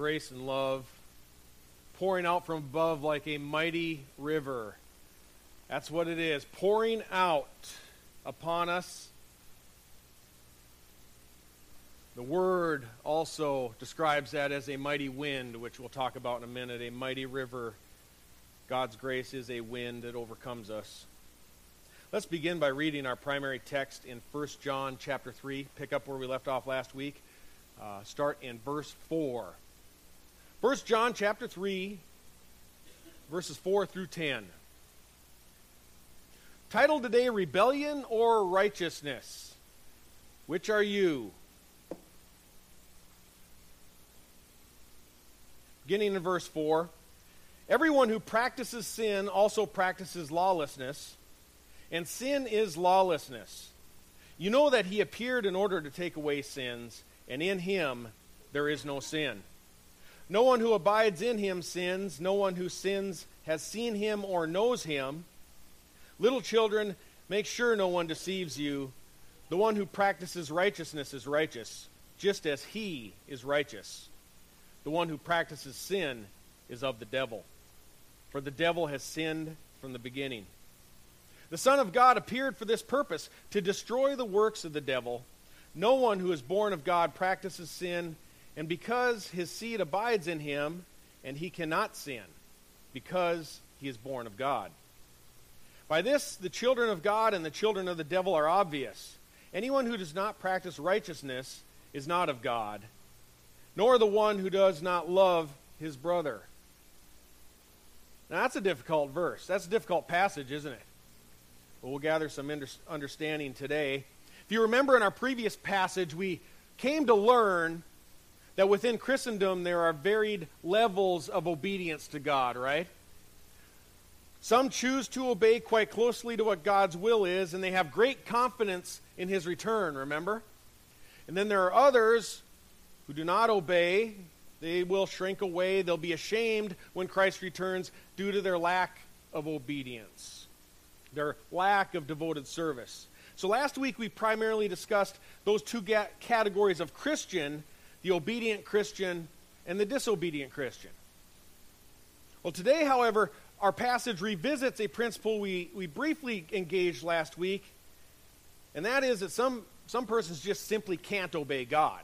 grace and love pouring out from above like a mighty river. That's what it is, pouring out upon us. The word also describes that as a mighty wind, which we'll talk about in a minute, a mighty river. God's grace is a wind that overcomes us. Let's begin by reading our primary text in 1 John chapter 3. Pick up where we left off last week. Uh, start in verse 4. 1 John chapter 3, verses 4 through 10. Title today Rebellion or Righteousness? Which are you? Beginning in verse 4 Everyone who practices sin also practices lawlessness, and sin is lawlessness. You know that he appeared in order to take away sins, and in him there is no sin. No one who abides in him sins. No one who sins has seen him or knows him. Little children, make sure no one deceives you. The one who practices righteousness is righteous, just as he is righteous. The one who practices sin is of the devil, for the devil has sinned from the beginning. The Son of God appeared for this purpose, to destroy the works of the devil. No one who is born of God practices sin, and because his seed abides in him, and he cannot sin, because he is born of God. By this, the children of God and the children of the devil are obvious. Anyone who does not practice righteousness is not of God nor the one who does not love his brother. Now, that's a difficult verse. That's a difficult passage, isn't it? But we'll gather some understanding today. If you remember in our previous passage, we came to learn that within Christendom there are varied levels of obedience to God, right? Some choose to obey quite closely to what God's will is, and they have great confidence in His return, remember? And then there are others who do not obey, they will shrink away. They'll be ashamed when Christ returns due to their lack of obedience, their lack of devoted service. So last week we primarily discussed those two categories of Christian the obedient Christian and the disobedient Christian. Well, today, however, our passage revisits a principle we, we briefly engaged last week, and that is that some, some persons just simply can't obey God.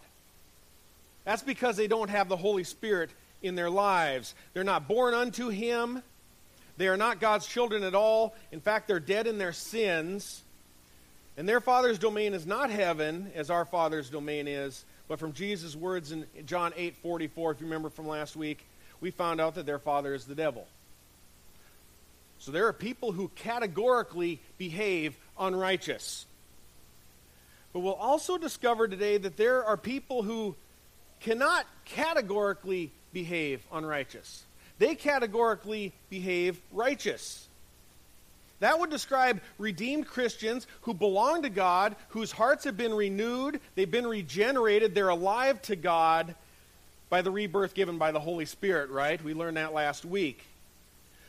That's because they don't have the Holy Spirit in their lives. They're not born unto Him. They are not God's children at all. In fact, they're dead in their sins. And their Father's domain is not heaven, as our Father's domain is, but from Jesus' words in John 8 44, if you remember from last week, we found out that their Father is the devil. So there are people who categorically behave unrighteous. But we'll also discover today that there are people who cannot categorically behave unrighteous. They categorically behave righteous. That would describe redeemed Christians who belong to God, whose hearts have been renewed, they've been regenerated, they're alive to God by the rebirth given by the Holy Spirit, right? We learned that last week.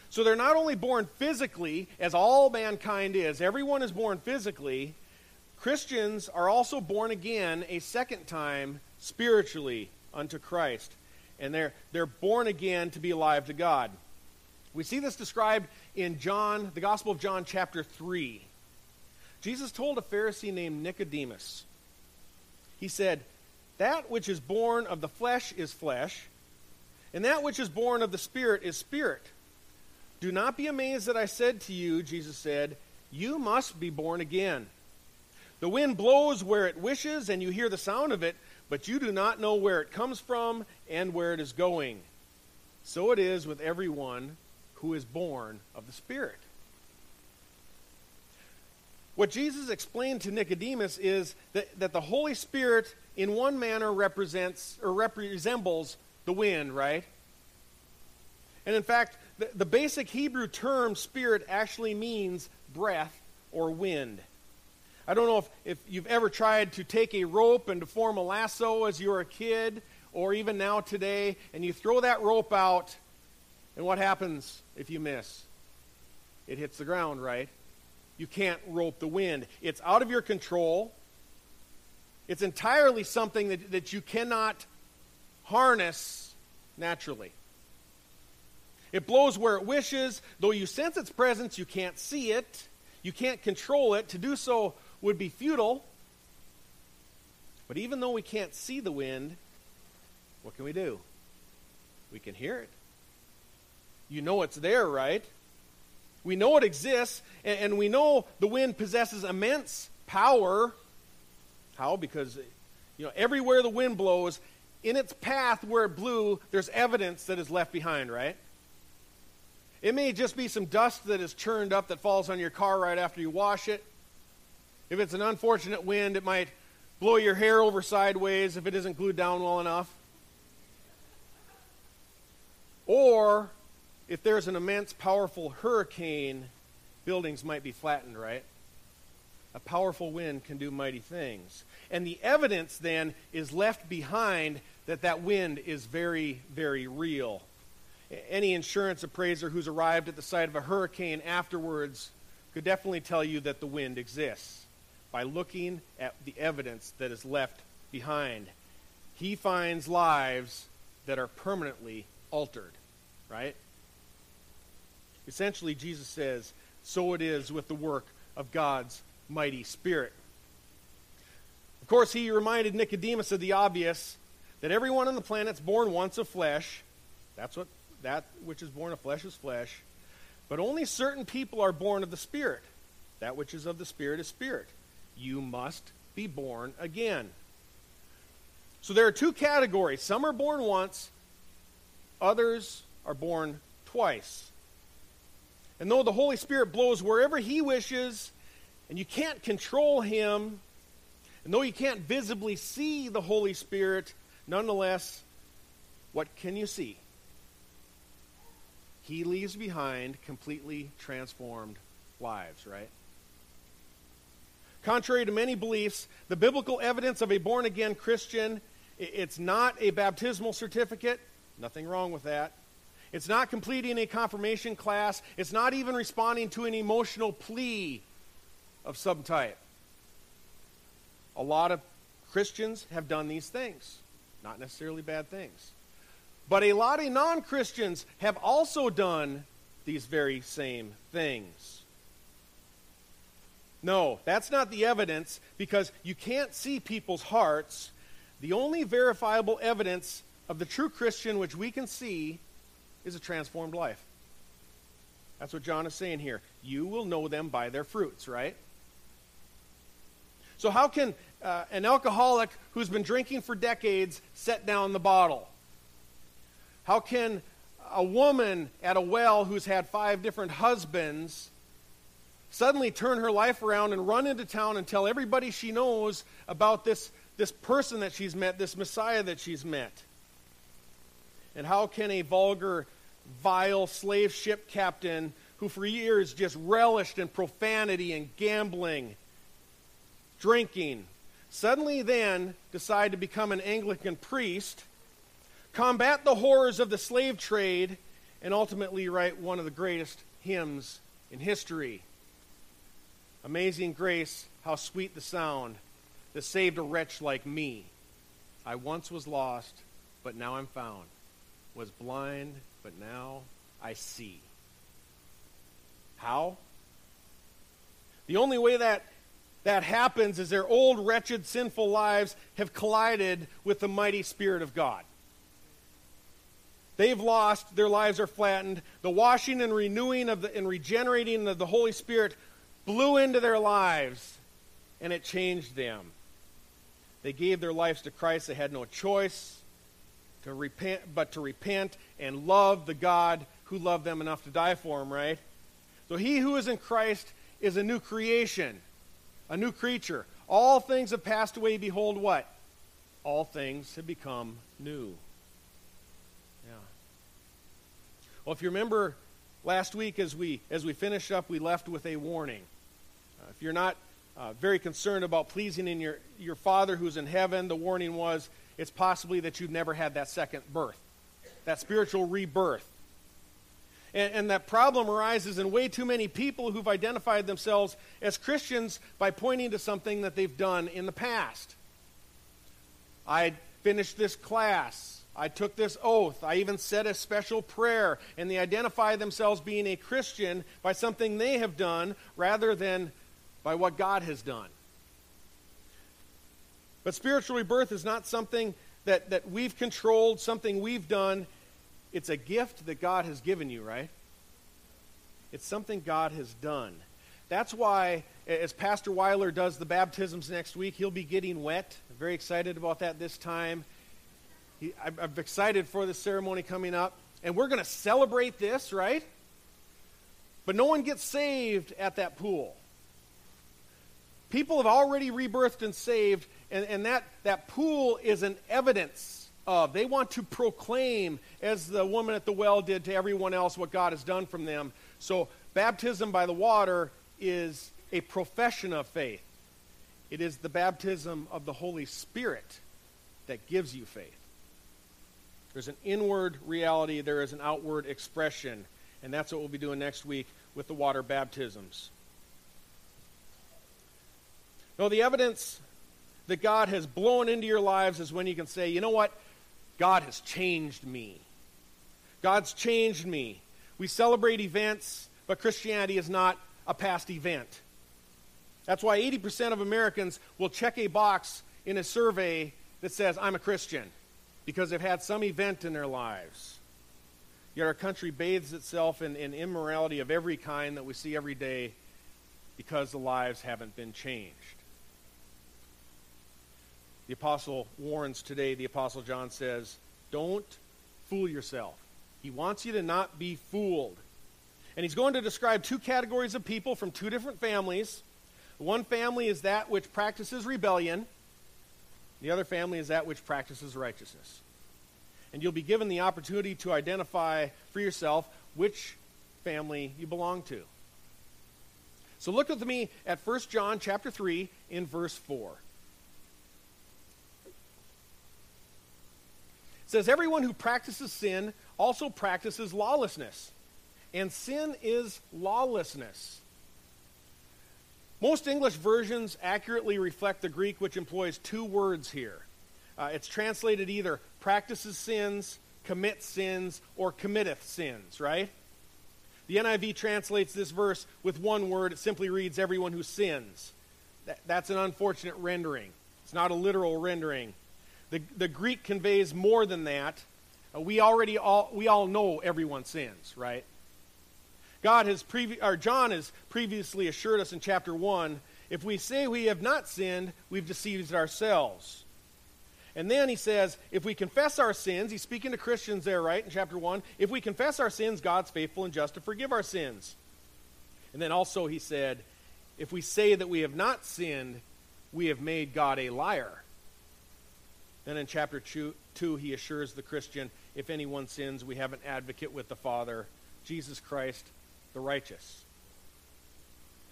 So they're not only born physically, as all mankind is, everyone is born physically. Christians are also born again a second time spiritually unto Christ. And they're, they're born again to be alive to God. We see this described in John, the Gospel of John, chapter 3. Jesus told a Pharisee named Nicodemus, He said, That which is born of the flesh is flesh, and that which is born of the Spirit is spirit. Do not be amazed that I said to you, Jesus said, You must be born again. The wind blows where it wishes, and you hear the sound of it, but you do not know where it comes from and where it is going. So it is with everyone who is born of the Spirit. What Jesus explained to Nicodemus is that, that the Holy Spirit, in one manner, represents or resembles the wind, right? And in fact, the, the basic Hebrew term spirit actually means breath or wind. I don't know if, if you've ever tried to take a rope and to form a lasso as you were a kid, or even now today, and you throw that rope out, and what happens if you miss? It hits the ground, right? You can't rope the wind. It's out of your control. It's entirely something that, that you cannot harness naturally. It blows where it wishes. Though you sense its presence, you can't see it. You can't control it. To do so would be futile. But even though we can't see the wind, what can we do? We can hear it. You know it's there, right? We know it exists, and, and we know the wind possesses immense power. How? Because you know everywhere the wind blows, in its path where it blew, there's evidence that is left behind, right? It may just be some dust that is churned up that falls on your car right after you wash it. If it's an unfortunate wind, it might blow your hair over sideways if it isn't glued down well enough. Or if there's an immense, powerful hurricane, buildings might be flattened, right? A powerful wind can do mighty things. And the evidence then is left behind that that wind is very, very real. Any insurance appraiser who's arrived at the site of a hurricane afterwards could definitely tell you that the wind exists by looking at the evidence that is left behind. He finds lives that are permanently altered, right? Essentially, Jesus says, so it is with the work of God's mighty Spirit. Of course, he reminded Nicodemus of the obvious that everyone on the planet's born once of flesh. That's what that which is born of flesh is flesh. But only certain people are born of the Spirit. That which is of the Spirit is spirit. You must be born again. So there are two categories. Some are born once, others are born twice. And though the Holy Spirit blows wherever He wishes, and you can't control Him, and though you can't visibly see the Holy Spirit, nonetheless, what can you see? He leaves behind completely transformed lives, right? Contrary to many beliefs, the biblical evidence of a born again Christian, it's not a baptismal certificate. Nothing wrong with that. It's not completing a confirmation class. It's not even responding to an emotional plea of some type. A lot of Christians have done these things, not necessarily bad things. But a lot of non Christians have also done these very same things. No, that's not the evidence because you can't see people's hearts. The only verifiable evidence of the true Christian which we can see is a transformed life. That's what John is saying here. You will know them by their fruits, right? So, how can uh, an alcoholic who's been drinking for decades set down the bottle? How can a woman at a well who's had five different husbands suddenly turn her life around and run into town and tell everybody she knows about this, this person that she's met, this Messiah that she's met? And how can a vulgar, vile slave ship captain who for years just relished in profanity and gambling, drinking, suddenly then decide to become an Anglican priest, combat the horrors of the slave trade, and ultimately write one of the greatest hymns in history? Amazing grace, how sweet the sound that saved a wretch like me. I once was lost, but now I'm found. Was blind, but now I see. How? The only way that that happens is their old, wretched, sinful lives have collided with the mighty Spirit of God. They've lost, their lives are flattened. The washing and renewing of the, and regenerating of the Holy Spirit blew into their lives, and it changed them. They gave their lives to Christ. They had no choice to repent, but to repent and love the God who loved them enough to die for them, right? So he who is in Christ is a new creation, a new creature. All things have passed away. Behold, what? All things have become new. Yeah. Well, if you remember last week as we as we finished up, we left with a warning. Uh, if you're not uh, very concerned about pleasing in your, your Father who's in heaven, the warning was it's possibly that you've never had that second birth, that spiritual rebirth. And, and, that problem arises in way too many people who've identified themselves as Christians by pointing to something that they've done in the past. I finished this class. I took this oath. I even said a special prayer. And they identify themselves being a Christian by something they have done rather than by what God has done. But spiritual rebirth is not something that, that we've controlled, something we've done. It's a gift that God has given you, right? It's something God has done. That's why, as Pastor Weiler does the baptisms next week, he'll be getting wet. I'm very excited about that this time. He, I'm, I'm excited for the ceremony coming up. And we're going to celebrate this, right? But no one gets saved at that pool. People have already rebirthed and saved, and, and that, that pool is an evidence of. They want to proclaim, as the woman at the well did to everyone else, what God has done from them. So, baptism by the water is a profession of faith. It is the baptism of the Holy Spirit that gives you faith. There's an inward reality, there is an outward expression, and that's what we'll be doing next week with the water baptisms. No, the evidence that God has blown into your lives is when you can say, you know what? God has changed me. God's changed me. We celebrate events, but Christianity is not a past event. That's why 80% of Americans will check a box in a survey that says, I'm a Christian, because they've had some event in their lives. Yet our country bathes itself in, in immorality of every kind that we see every day because the lives haven't been changed. The apostle warns today, the apostle John says, Don't fool yourself. He wants you to not be fooled. And he's going to describe two categories of people from two different families. One family is that which practices rebellion, the other family is that which practices righteousness. And you'll be given the opportunity to identify for yourself which family you belong to. So look with me at 1 John chapter 3 in verse 4. Says, Everyone who practices sin also practices lawlessness. And sin is lawlessness. Most English versions accurately reflect the Greek, which employs two words here. Uh, it's translated either practices sins, commits sins, or committeth sins, right? The NIV translates this verse with one word. It simply reads, everyone who sins. That, that's an unfortunate rendering. It's not a literal rendering. The, the Greek conveys more than that. Uh, we already all, we all know everyone sins, right? God has previ- or John has previously assured us in chapter 1, if we say we have not sinned, we've deceived ourselves. And then he says, if we confess our sins, he's speaking to Christians there, right, in chapter 1. If we confess our sins, God's faithful and just to forgive our sins. And then also he said, if we say that we have not sinned, we have made God a liar. Then in chapter 2, two, he assures the Christian if anyone sins, we have an advocate with the Father, Jesus Christ, the righteous.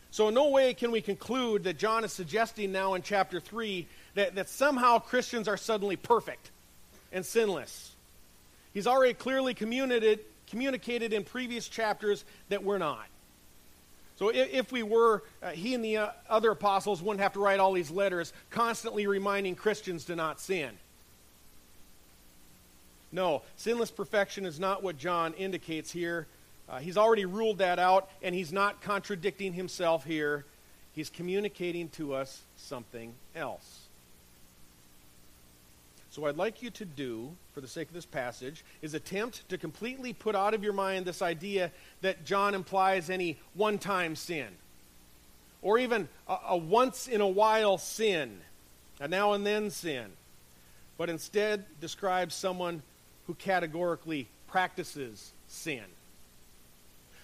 So, in no way can we conclude that John is suggesting now in chapter 3 that, that somehow Christians are suddenly perfect and sinless. He's already clearly communicated, communicated in previous chapters that we're not. So if, if we were, uh, he and the uh, other apostles wouldn't have to write all these letters constantly reminding Christians to not sin. No, sinless perfection is not what John indicates here. Uh, he's already ruled that out, and he's not contradicting himself here. He's communicating to us something else. So, what I'd like you to do, for the sake of this passage, is attempt to completely put out of your mind this idea that John implies any one time sin, or even a, a once in a while sin, a now and then sin, but instead describes someone who categorically practices sin.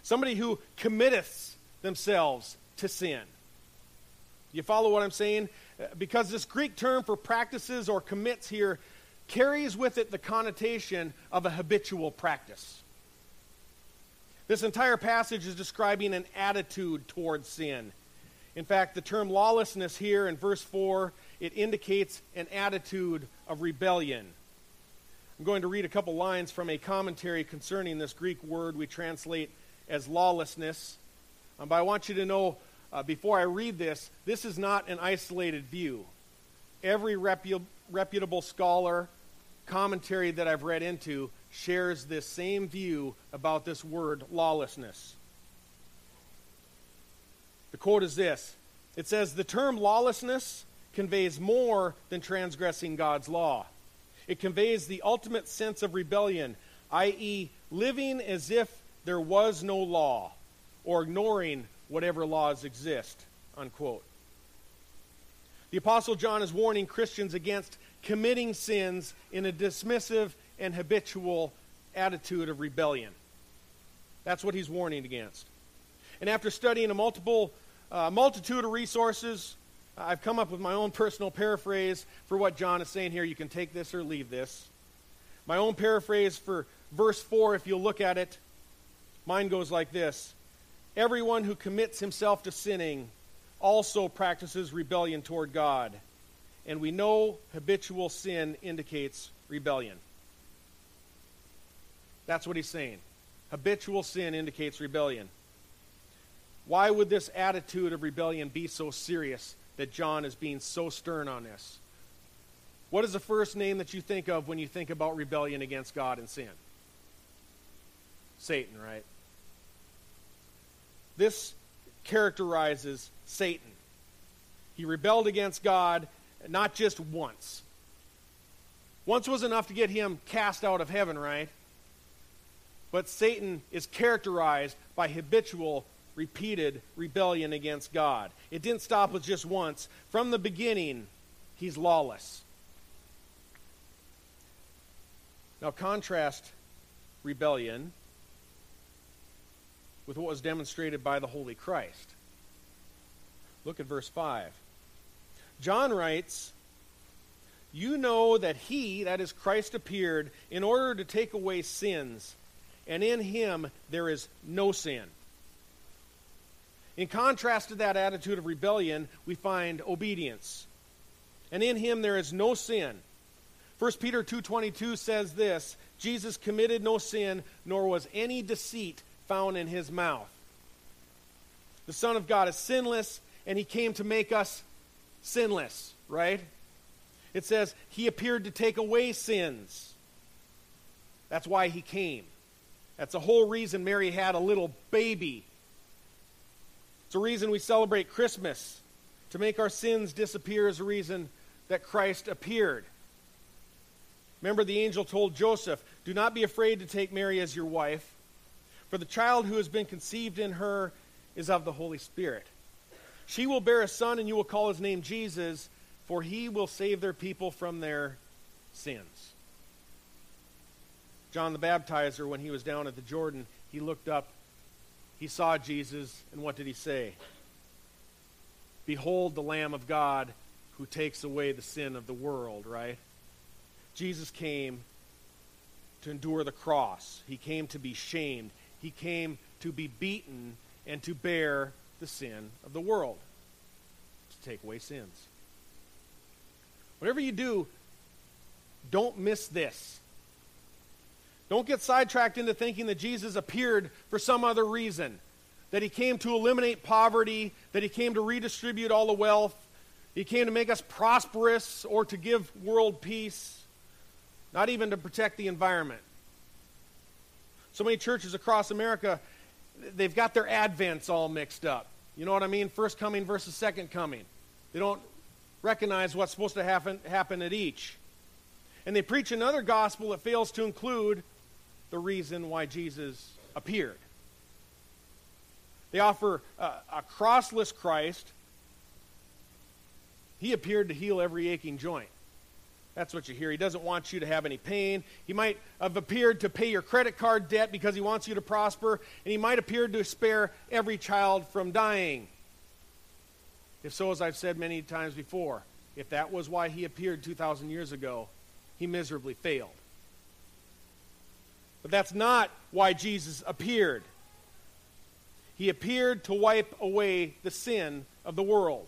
Somebody who committeth themselves to sin. You follow what I'm saying? Uh, because this Greek term for practices or commits here carries with it the connotation of a habitual practice. This entire passage is describing an attitude towards sin. In fact, the term lawlessness here in verse 4, it indicates an attitude of rebellion I'm going to read a couple lines from a commentary concerning this Greek word we translate as lawlessness. Um, but I want you to know uh, before I read this, this is not an isolated view. Every repu- reputable scholar commentary that I've read into shares this same view about this word lawlessness. The quote is this it says, The term lawlessness conveys more than transgressing God's law. It conveys the ultimate sense of rebellion, i.e., living as if there was no law or ignoring whatever laws exist. Unquote. The Apostle John is warning Christians against committing sins in a dismissive and habitual attitude of rebellion. That's what he's warning against. And after studying a multiple uh, multitude of resources. I've come up with my own personal paraphrase for what John is saying here. You can take this or leave this. My own paraphrase for verse 4, if you'll look at it, mine goes like this Everyone who commits himself to sinning also practices rebellion toward God. And we know habitual sin indicates rebellion. That's what he's saying. Habitual sin indicates rebellion. Why would this attitude of rebellion be so serious that John is being so stern on this? What is the first name that you think of when you think about rebellion against God and sin? Satan, right? This characterizes Satan. He rebelled against God not just once. Once was enough to get him cast out of heaven, right? But Satan is characterized by habitual repeated rebellion against God. It didn't stop with just once. From the beginning, he's lawless. Now, contrast rebellion with what was demonstrated by the Holy Christ. Look at verse 5. John writes, You know that he, that is Christ, appeared in order to take away sins, and in him there is no sin. In contrast to that attitude of rebellion, we find obedience. And in him there is no sin. 1 Peter 2:22 says this, Jesus committed no sin, nor was any deceit found in his mouth. The Son of God is sinless, and he came to make us sinless, right? It says he appeared to take away sins. That's why he came. That's the whole reason Mary had a little baby it's a reason we celebrate Christmas. To make our sins disappear is a reason that Christ appeared. Remember, the angel told Joseph, Do not be afraid to take Mary as your wife, for the child who has been conceived in her is of the Holy Spirit. She will bear a son, and you will call his name Jesus, for he will save their people from their sins. John the Baptizer, when he was down at the Jordan, he looked up he saw Jesus, and what did he say? Behold the Lamb of God who takes away the sin of the world, right? Jesus came to endure the cross. He came to be shamed. He came to be beaten and to bear the sin of the world, to take away sins. Whatever you do, don't miss this. Don't get sidetracked into thinking that Jesus appeared for some other reason. That he came to eliminate poverty, that he came to redistribute all the wealth, he came to make us prosperous or to give world peace, not even to protect the environment. So many churches across America, they've got their advents all mixed up. You know what I mean? First coming versus second coming. They don't recognize what's supposed to happen, happen at each. And they preach another gospel that fails to include the reason why Jesus appeared. They offer a, a crossless Christ. He appeared to heal every aching joint. That's what you hear. He doesn't want you to have any pain. He might have appeared to pay your credit card debt because he wants you to prosper, and he might appear to spare every child from dying. If so, as I've said many times before, if that was why he appeared 2,000 years ago, he miserably failed. But that's not why Jesus appeared. He appeared to wipe away the sin of the world.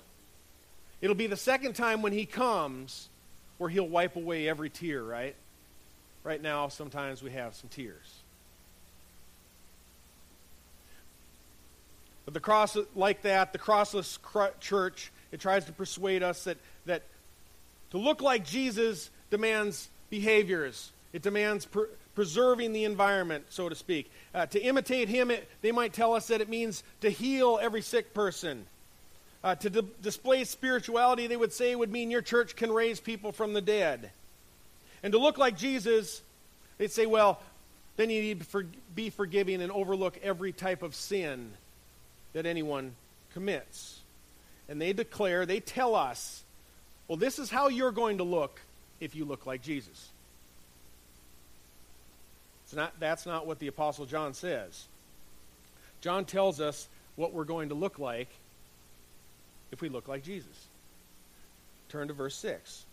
It'll be the second time when he comes where he'll wipe away every tear, right? Right now, sometimes we have some tears. But the cross, like that, the crossless church, it tries to persuade us that, that to look like Jesus demands behaviors. It demands per- preserving the environment, so to speak. Uh, to imitate him, it, they might tell us that it means to heal every sick person. Uh, to di- display spirituality, they would say, would mean your church can raise people from the dead. And to look like Jesus, they'd say, well, then you need to for- be forgiving and overlook every type of sin that anyone commits. And they declare, they tell us, well, this is how you're going to look if you look like Jesus. It's not, that's not what the Apostle John says. John tells us what we're going to look like if we look like Jesus. Turn to verse 6.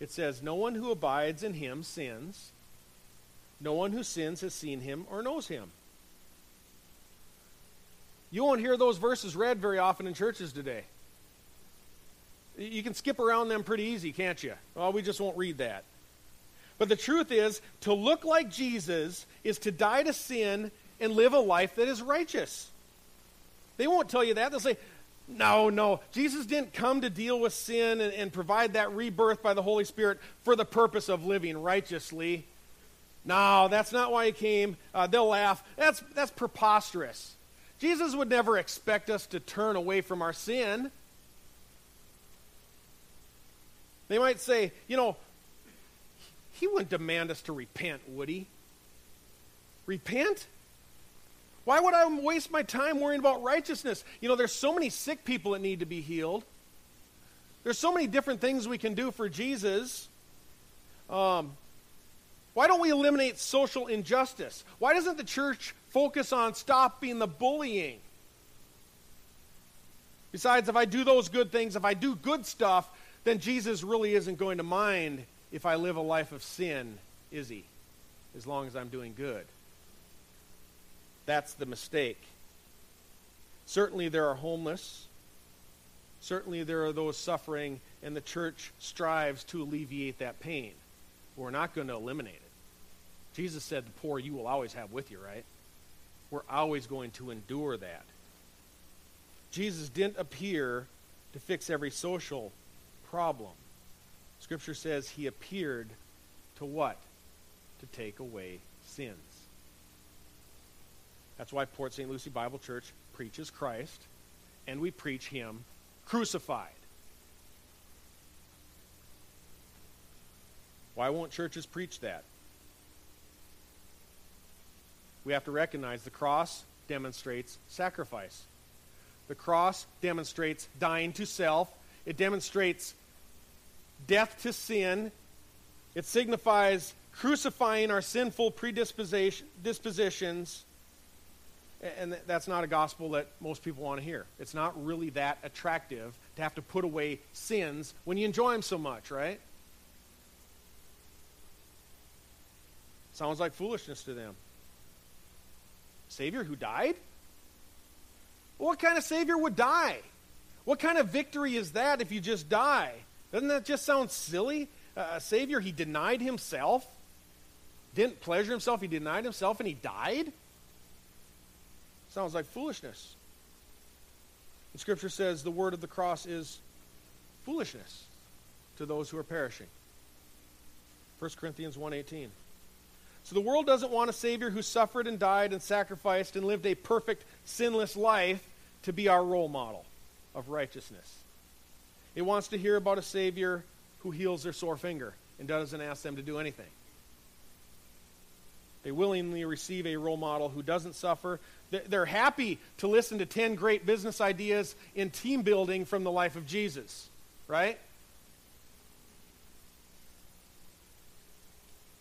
It says, No one who abides in him sins. No one who sins has seen him or knows him. You won't hear those verses read very often in churches today. You can skip around them pretty easy, can't you? Well, we just won't read that. But the truth is, to look like Jesus is to die to sin and live a life that is righteous. They won't tell you that. They'll say, no, no. Jesus didn't come to deal with sin and, and provide that rebirth by the Holy Spirit for the purpose of living righteously. No, that's not why he came. Uh, they'll laugh. That's, that's preposterous. Jesus would never expect us to turn away from our sin. They might say, you know, he wouldn't demand us to repent, would he? Repent? Why would I waste my time worrying about righteousness? You know, there's so many sick people that need to be healed. There's so many different things we can do for Jesus. Um, why don't we eliminate social injustice? Why doesn't the church focus on stopping the bullying? Besides, if I do those good things, if I do good stuff, then Jesus really isn't going to mind if I live a life of sin, is he? As long as I'm doing good. That's the mistake. Certainly, there are homeless. Certainly, there are those suffering, and the church strives to alleviate that pain. We're not going to eliminate it. Jesus said, The poor you will always have with you, right? We're always going to endure that. Jesus didn't appear to fix every social problem. Scripture says he appeared to what? To take away sins. That's why Port St. Lucie Bible Church preaches Christ, and we preach him crucified. Why won't churches preach that? We have to recognize the cross demonstrates sacrifice. The cross demonstrates dying to self. It demonstrates death to sin. It signifies crucifying our sinful predispositions. And that's not a gospel that most people want to hear. It's not really that attractive to have to put away sins when you enjoy them so much, right? Sounds like foolishness to them. Savior who died? what kind of Savior would die? What kind of victory is that if you just die? Doesn't that just sound silly? Uh, a Savior, he denied himself, didn't pleasure himself, he denied himself, and he died? Sounds like foolishness. The scripture says the word of the cross is foolishness to those who are perishing. 1 Corinthians 1:18. So the world doesn't want a savior who suffered and died and sacrificed and lived a perfect sinless life to be our role model of righteousness. It wants to hear about a Savior who heals their sore finger and doesn't ask them to do anything. They willingly receive a role model who doesn't suffer. They're happy to listen to 10 great business ideas in team building from the life of Jesus, right?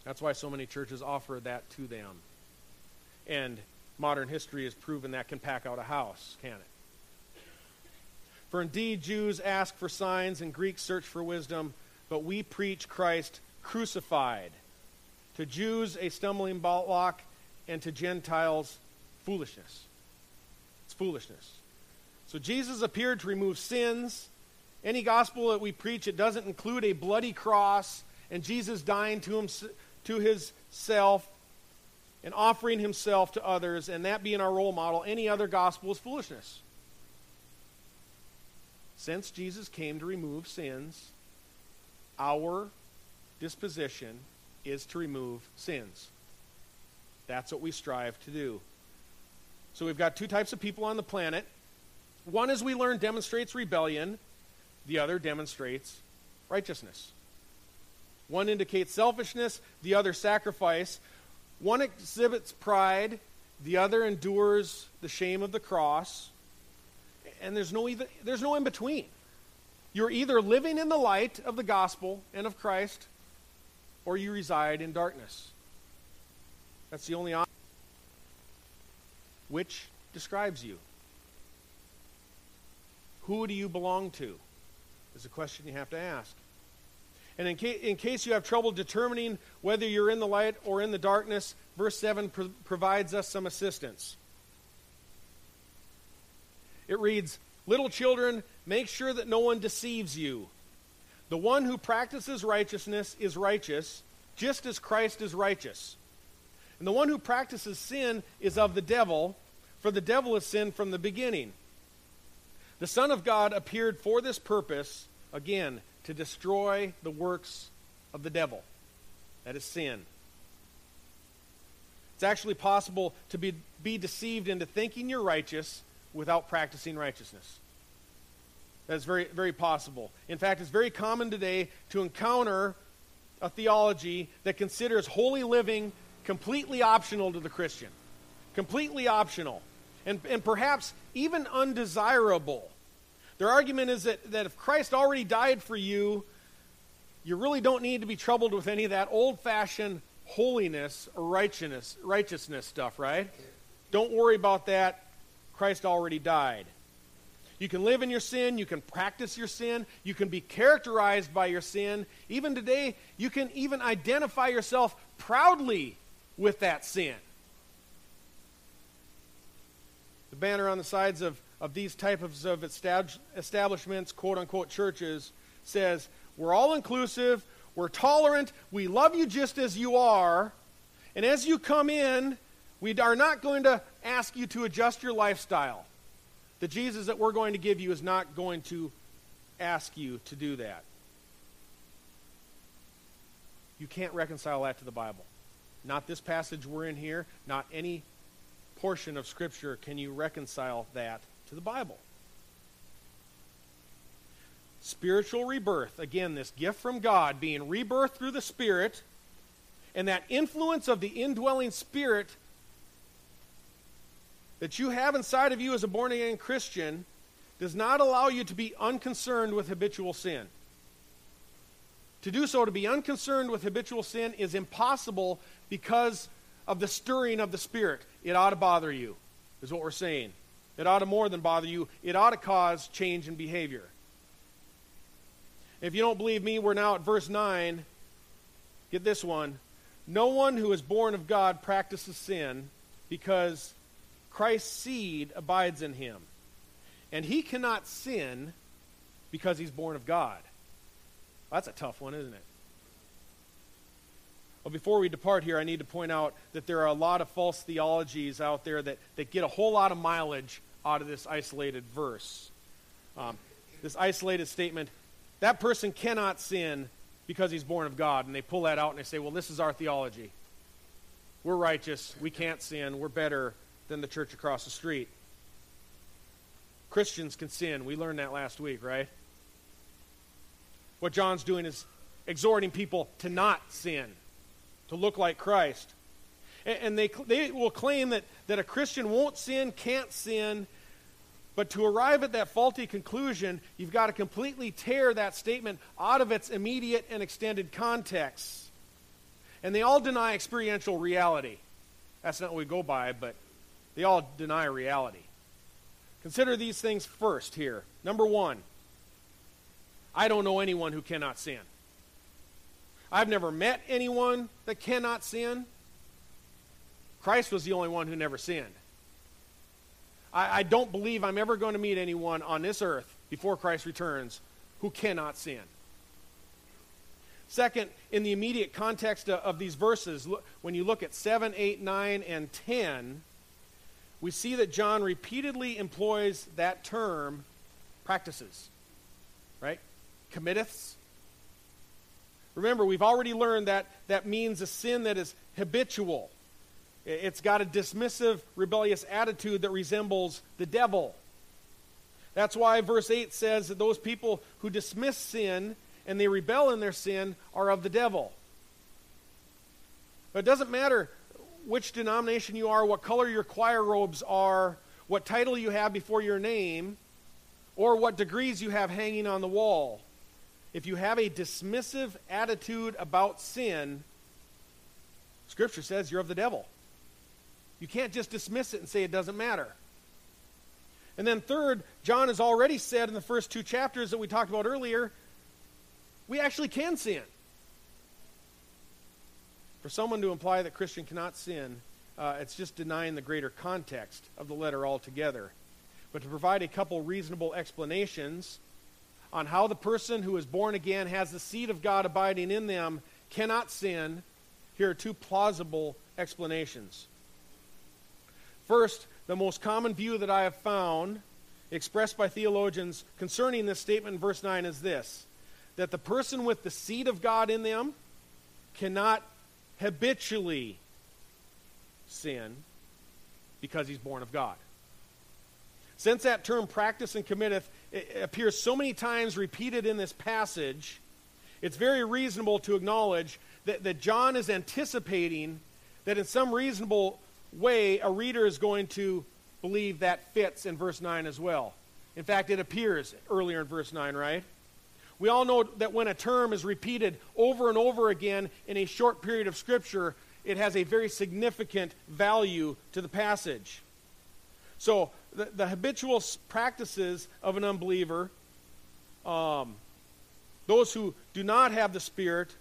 That's why so many churches offer that to them. And modern history has proven that can pack out a house, can it? For indeed, Jews ask for signs and Greeks search for wisdom, but we preach Christ crucified. To Jews, a stumbling block, and to Gentiles, foolishness. It's foolishness. So Jesus appeared to remove sins. Any gospel that we preach, it doesn't include a bloody cross and Jesus dying to, him, to his self and offering himself to others, and that being our role model. Any other gospel is foolishness. Since Jesus came to remove sins, our disposition is to remove sins. That's what we strive to do. So we've got two types of people on the planet. One, as we learn, demonstrates rebellion, the other demonstrates righteousness. One indicates selfishness, the other sacrifice. One exhibits pride, the other endures the shame of the cross. And there's no, either, there's no in between. You're either living in the light of the gospel and of Christ, or you reside in darkness. That's the only option. Which describes you? Who do you belong to? Is a question you have to ask. And in, ca- in case you have trouble determining whether you're in the light or in the darkness, verse 7 pro- provides us some assistance. It reads, Little children, make sure that no one deceives you. The one who practices righteousness is righteous, just as Christ is righteous. And the one who practices sin is of the devil, for the devil has sinned from the beginning. The Son of God appeared for this purpose, again, to destroy the works of the devil. That is sin. It's actually possible to be, be deceived into thinking you're righteous without practicing righteousness. That's very, very possible. In fact, it's very common today to encounter a theology that considers holy living completely optional to the Christian. Completely optional. And, and perhaps even undesirable. Their argument is that, that if Christ already died for you, you really don't need to be troubled with any of that old fashioned holiness or righteousness, righteousness stuff, right? Don't worry about that. Christ already died. You can live in your sin. You can practice your sin. You can be characterized by your sin. Even today, you can even identify yourself proudly with that sin. The banner on the sides of of these types of establishments, quote unquote churches, says we're all inclusive, we're tolerant, we love you just as you are, and as you come in, we are not going to ask you to adjust your lifestyle. The Jesus that we're going to give you is not going to ask you to do that. You can't reconcile that to the Bible. Not this passage we're in here, not any portion of Scripture can you reconcile that to the Bible. Spiritual rebirth, again, this gift from God, being rebirthed through the Spirit, and that influence of the indwelling Spirit that you have inside of you as a born again Christian does not allow you to be unconcerned with habitual sin. To do so, to be unconcerned with habitual sin, is impossible because of the stirring of the Spirit. It ought to bother you, is what we're saying. It ought to more than bother you. It ought to cause change in behavior. If you don't believe me, we're now at verse 9. Get this one. No one who is born of God practices sin because Christ's seed abides in him. And he cannot sin because he's born of God. That's a tough one, isn't it? Well, before we depart here, I need to point out that there are a lot of false theologies out there that, that get a whole lot of mileage out of this isolated verse. Um, this isolated statement that person cannot sin because he's born of God. And they pull that out and they say, well, this is our theology. We're righteous. We can't sin. We're better than the church across the street. Christians can sin. We learned that last week, right? What John's doing is exhorting people to not sin, to look like Christ. And, and they, they will claim that, that a Christian won't sin, can't sin, but to arrive at that faulty conclusion, you've got to completely tear that statement out of its immediate and extended context. And they all deny experiential reality. That's not what we go by, but they all deny reality. Consider these things first here. Number one, I don't know anyone who cannot sin. I've never met anyone that cannot sin. Christ was the only one who never sinned. I, I don't believe I'm ever going to meet anyone on this earth before Christ returns who cannot sin. Second, in the immediate context of, of these verses, look, when you look at 7, 8, 9, and 10, we see that John repeatedly employs that term practices. Right? Committeths. Remember, we've already learned that that means a sin that is habitual. It's got a dismissive, rebellious attitude that resembles the devil. That's why verse 8 says that those people who dismiss sin and they rebel in their sin are of the devil. But it doesn't matter which denomination you are, what color your choir robes are, what title you have before your name, or what degrees you have hanging on the wall. If you have a dismissive attitude about sin, Scripture says you're of the devil. You can't just dismiss it and say it doesn't matter. And then, third, John has already said in the first two chapters that we talked about earlier, we actually can sin. For someone to imply that Christian cannot sin, uh, it's just denying the greater context of the letter altogether. But to provide a couple reasonable explanations on how the person who is born again has the seed of God abiding in them cannot sin, here are two plausible explanations. First, the most common view that I have found expressed by theologians concerning this statement in verse 9 is this that the person with the seed of God in them cannot habitually sin because he's born of God. Since that term practice and committeth appears so many times repeated in this passage, it's very reasonable to acknowledge that, that John is anticipating that in some reasonable way a reader is going to believe that fits in verse 9 as well. In fact, it appears earlier in verse 9, right? We all know that when a term is repeated over and over again in a short period of Scripture, it has a very significant value to the passage. So, the, the habitual practices of an unbeliever, um, those who do not have the Spirit,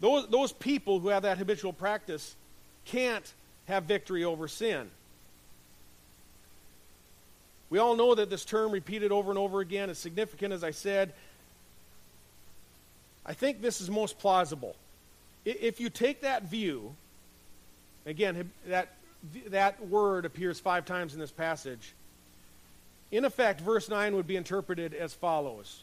those, those people who have that habitual practice can't have victory over sin. We all know that this term repeated over and over again is significant, as I said. I think this is most plausible. If you take that view, again, that, that word appears five times in this passage. In effect, verse 9 would be interpreted as follows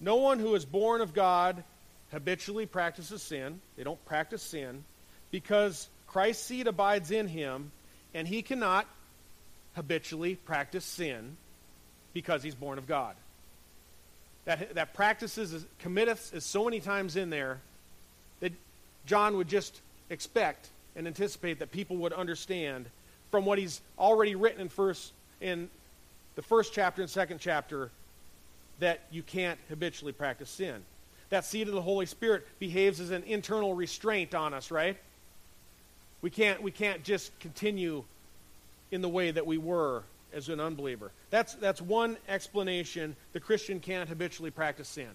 No one who is born of God habitually practices sin. They don't practice sin because Christ's seed abides in him, and he cannot habitually practice sin because he's born of God. That, that practices, committeth is so many times in there that John would just expect and anticipate that people would understand from what he's already written in first in the first chapter and second chapter that you can't habitually practice sin. That seed of the Holy Spirit behaves as an internal restraint on us, right? We can't, we can't just continue in the way that we were as an unbeliever. That's, that's one explanation the Christian can't habitually practice sin.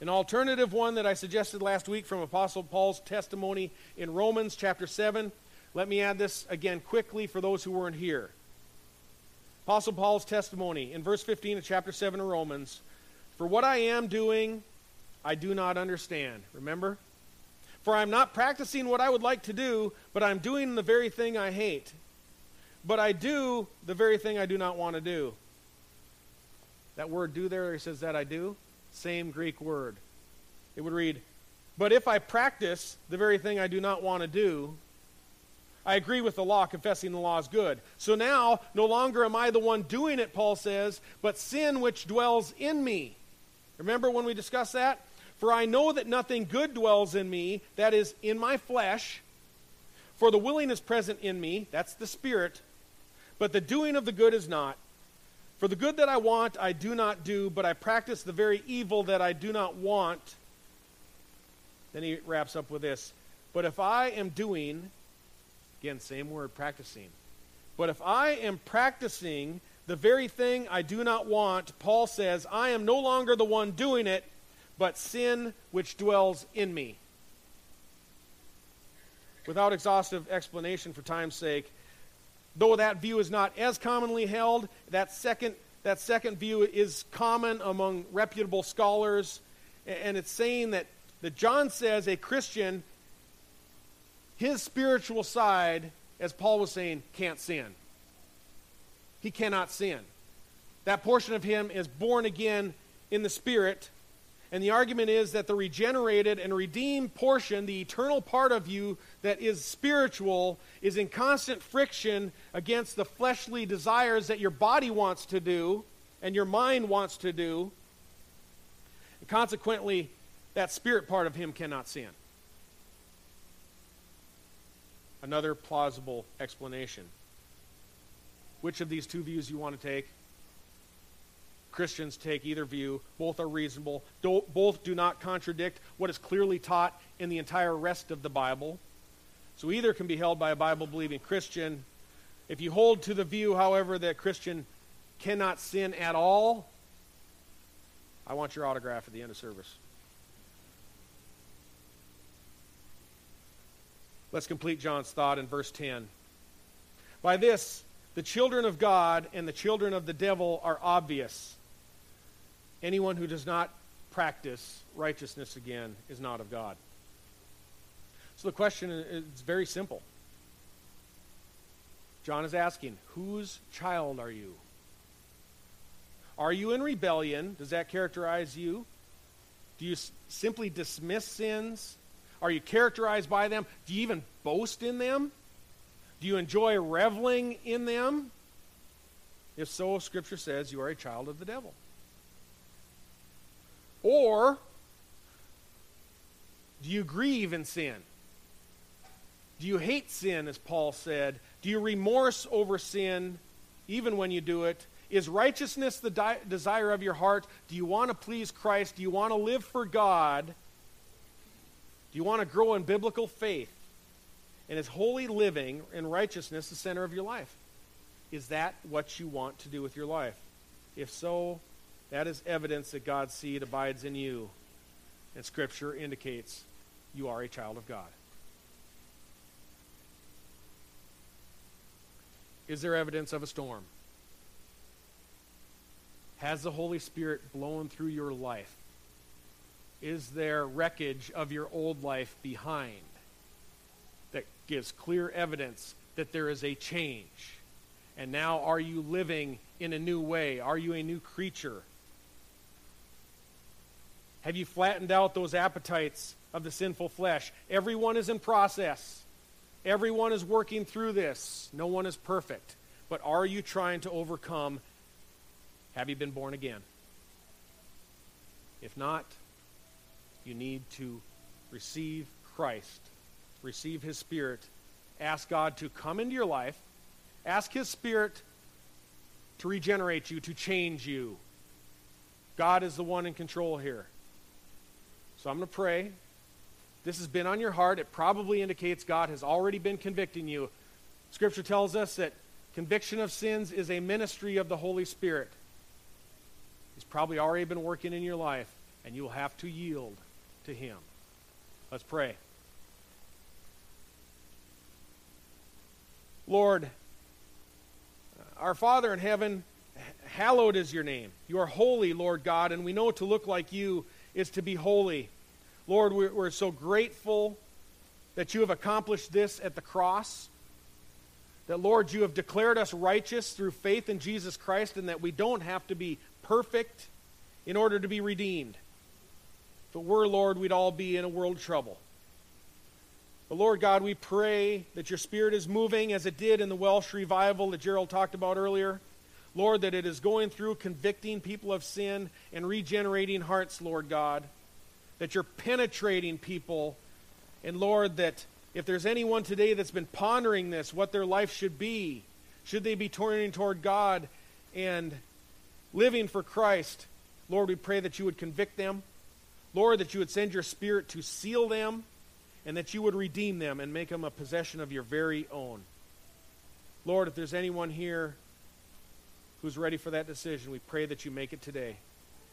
An alternative one that I suggested last week from Apostle Paul's testimony in Romans chapter 7. Let me add this again quickly for those who weren't here. Apostle Paul's testimony in verse 15 of chapter 7 of Romans For what I am doing, I do not understand. Remember? For I am not practicing what I would like to do, but I'm doing the very thing I hate. But I do the very thing I do not want to do. That word do there, he says that I do. Same Greek word. It would read, But if I practice the very thing I do not want to do, I agree with the law, confessing the law is good. So now, no longer am I the one doing it, Paul says, but sin which dwells in me. Remember when we discussed that? For I know that nothing good dwells in me, that is, in my flesh. For the willing is present in me, that's the Spirit, but the doing of the good is not. For the good that I want, I do not do, but I practice the very evil that I do not want. Then he wraps up with this But if I am doing, again, same word, practicing. But if I am practicing the very thing I do not want, Paul says, I am no longer the one doing it, but sin which dwells in me. Without exhaustive explanation for time's sake, though that view is not as commonly held, that second, that second view is common among reputable scholars, and it's saying that, that John says a Christian, his spiritual side, as Paul was saying, can't sin. He cannot sin. That portion of him is born again in the Spirit And the argument is that the regenerated and redeemed portion, the eternal part of you that is spiritual, is in constant friction against the fleshly desires that your body wants to do and your mind wants to do. And consequently, that spirit part of him cannot sin. Another plausible explanation. Which of these two views you want to take? Christians take either view. Both are reasonable. both do not contradict what is clearly taught in the entire rest of the Bible. So either can be held by a Bible believing Christian. If you hold to the view, however, that Christian cannot sin at all, I want your autograph at the end of service. Let's complete John's thought in verse 10. By this, the children of God and the children of the devil are obvious. Anyone who does not practice righteousness again is not of God. So the question is very simple. John is asking, whose child are you? Are you in rebellion? Does that characterize you? Do you s- simply dismiss sins? Are you characterized by them? Do you even boast in them? Do you enjoy reveling in them? If so, Scripture says you are a child of the devil. Or do you grieve in sin? Do you hate sin, as Paul said? Do you remorse over sin even when you do it? Is righteousness the di- desire of your heart? Do you want to please Christ? Do you want to live for God? Do you want to grow in biblical faith? And is holy living and righteousness the center of your life? Is that what you want to do with your life? If so, that is evidence that God's seed abides in you. And Scripture indicates you are a child of God. Is there evidence of a storm? Has the Holy Spirit blown through your life? Is there wreckage of your old life behind that gives clear evidence that there is a change? And now are you living in a new way? Are you a new creature? Have you flattened out those appetites of the sinful flesh? Everyone is in process. Everyone is working through this. No one is perfect. But are you trying to overcome? Have you been born again? If not, you need to receive Christ, receive His Spirit, ask God to come into your life, ask His Spirit to regenerate you, to change you. God is the one in control here. So I'm going to pray. This has been on your heart. It probably indicates God has already been convicting you. Scripture tells us that conviction of sins is a ministry of the Holy Spirit. He's probably already been working in your life, and you will have to yield to Him. Let's pray. Lord, our Father in heaven, hallowed is your name. You are holy, Lord God, and we know to look like you is to be holy. Lord, we're, we're so grateful that you have accomplished this at the cross. That, Lord, you have declared us righteous through faith in Jesus Christ, and that we don't have to be perfect in order to be redeemed. If it were, Lord, we'd all be in a world of trouble. But Lord God, we pray that your Spirit is moving as it did in the Welsh revival that Gerald talked about earlier. Lord, that it is going through convicting people of sin and regenerating hearts, Lord God. That you're penetrating people. And Lord, that if there's anyone today that's been pondering this, what their life should be, should they be turning toward God and living for Christ, Lord, we pray that you would convict them. Lord, that you would send your Spirit to seal them and that you would redeem them and make them a possession of your very own. Lord, if there's anyone here who's ready for that decision, we pray that you make it today.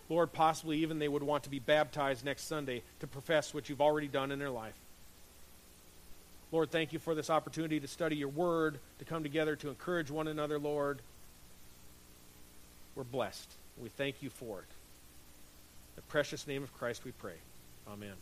Lord, possibly even they would want to be baptized next Sunday to profess what you've already done in their life. Lord, thank you for this opportunity to study your word, to come together to encourage one another, Lord. We're blessed. We thank you for it. In the precious name of Christ we pray. Amen.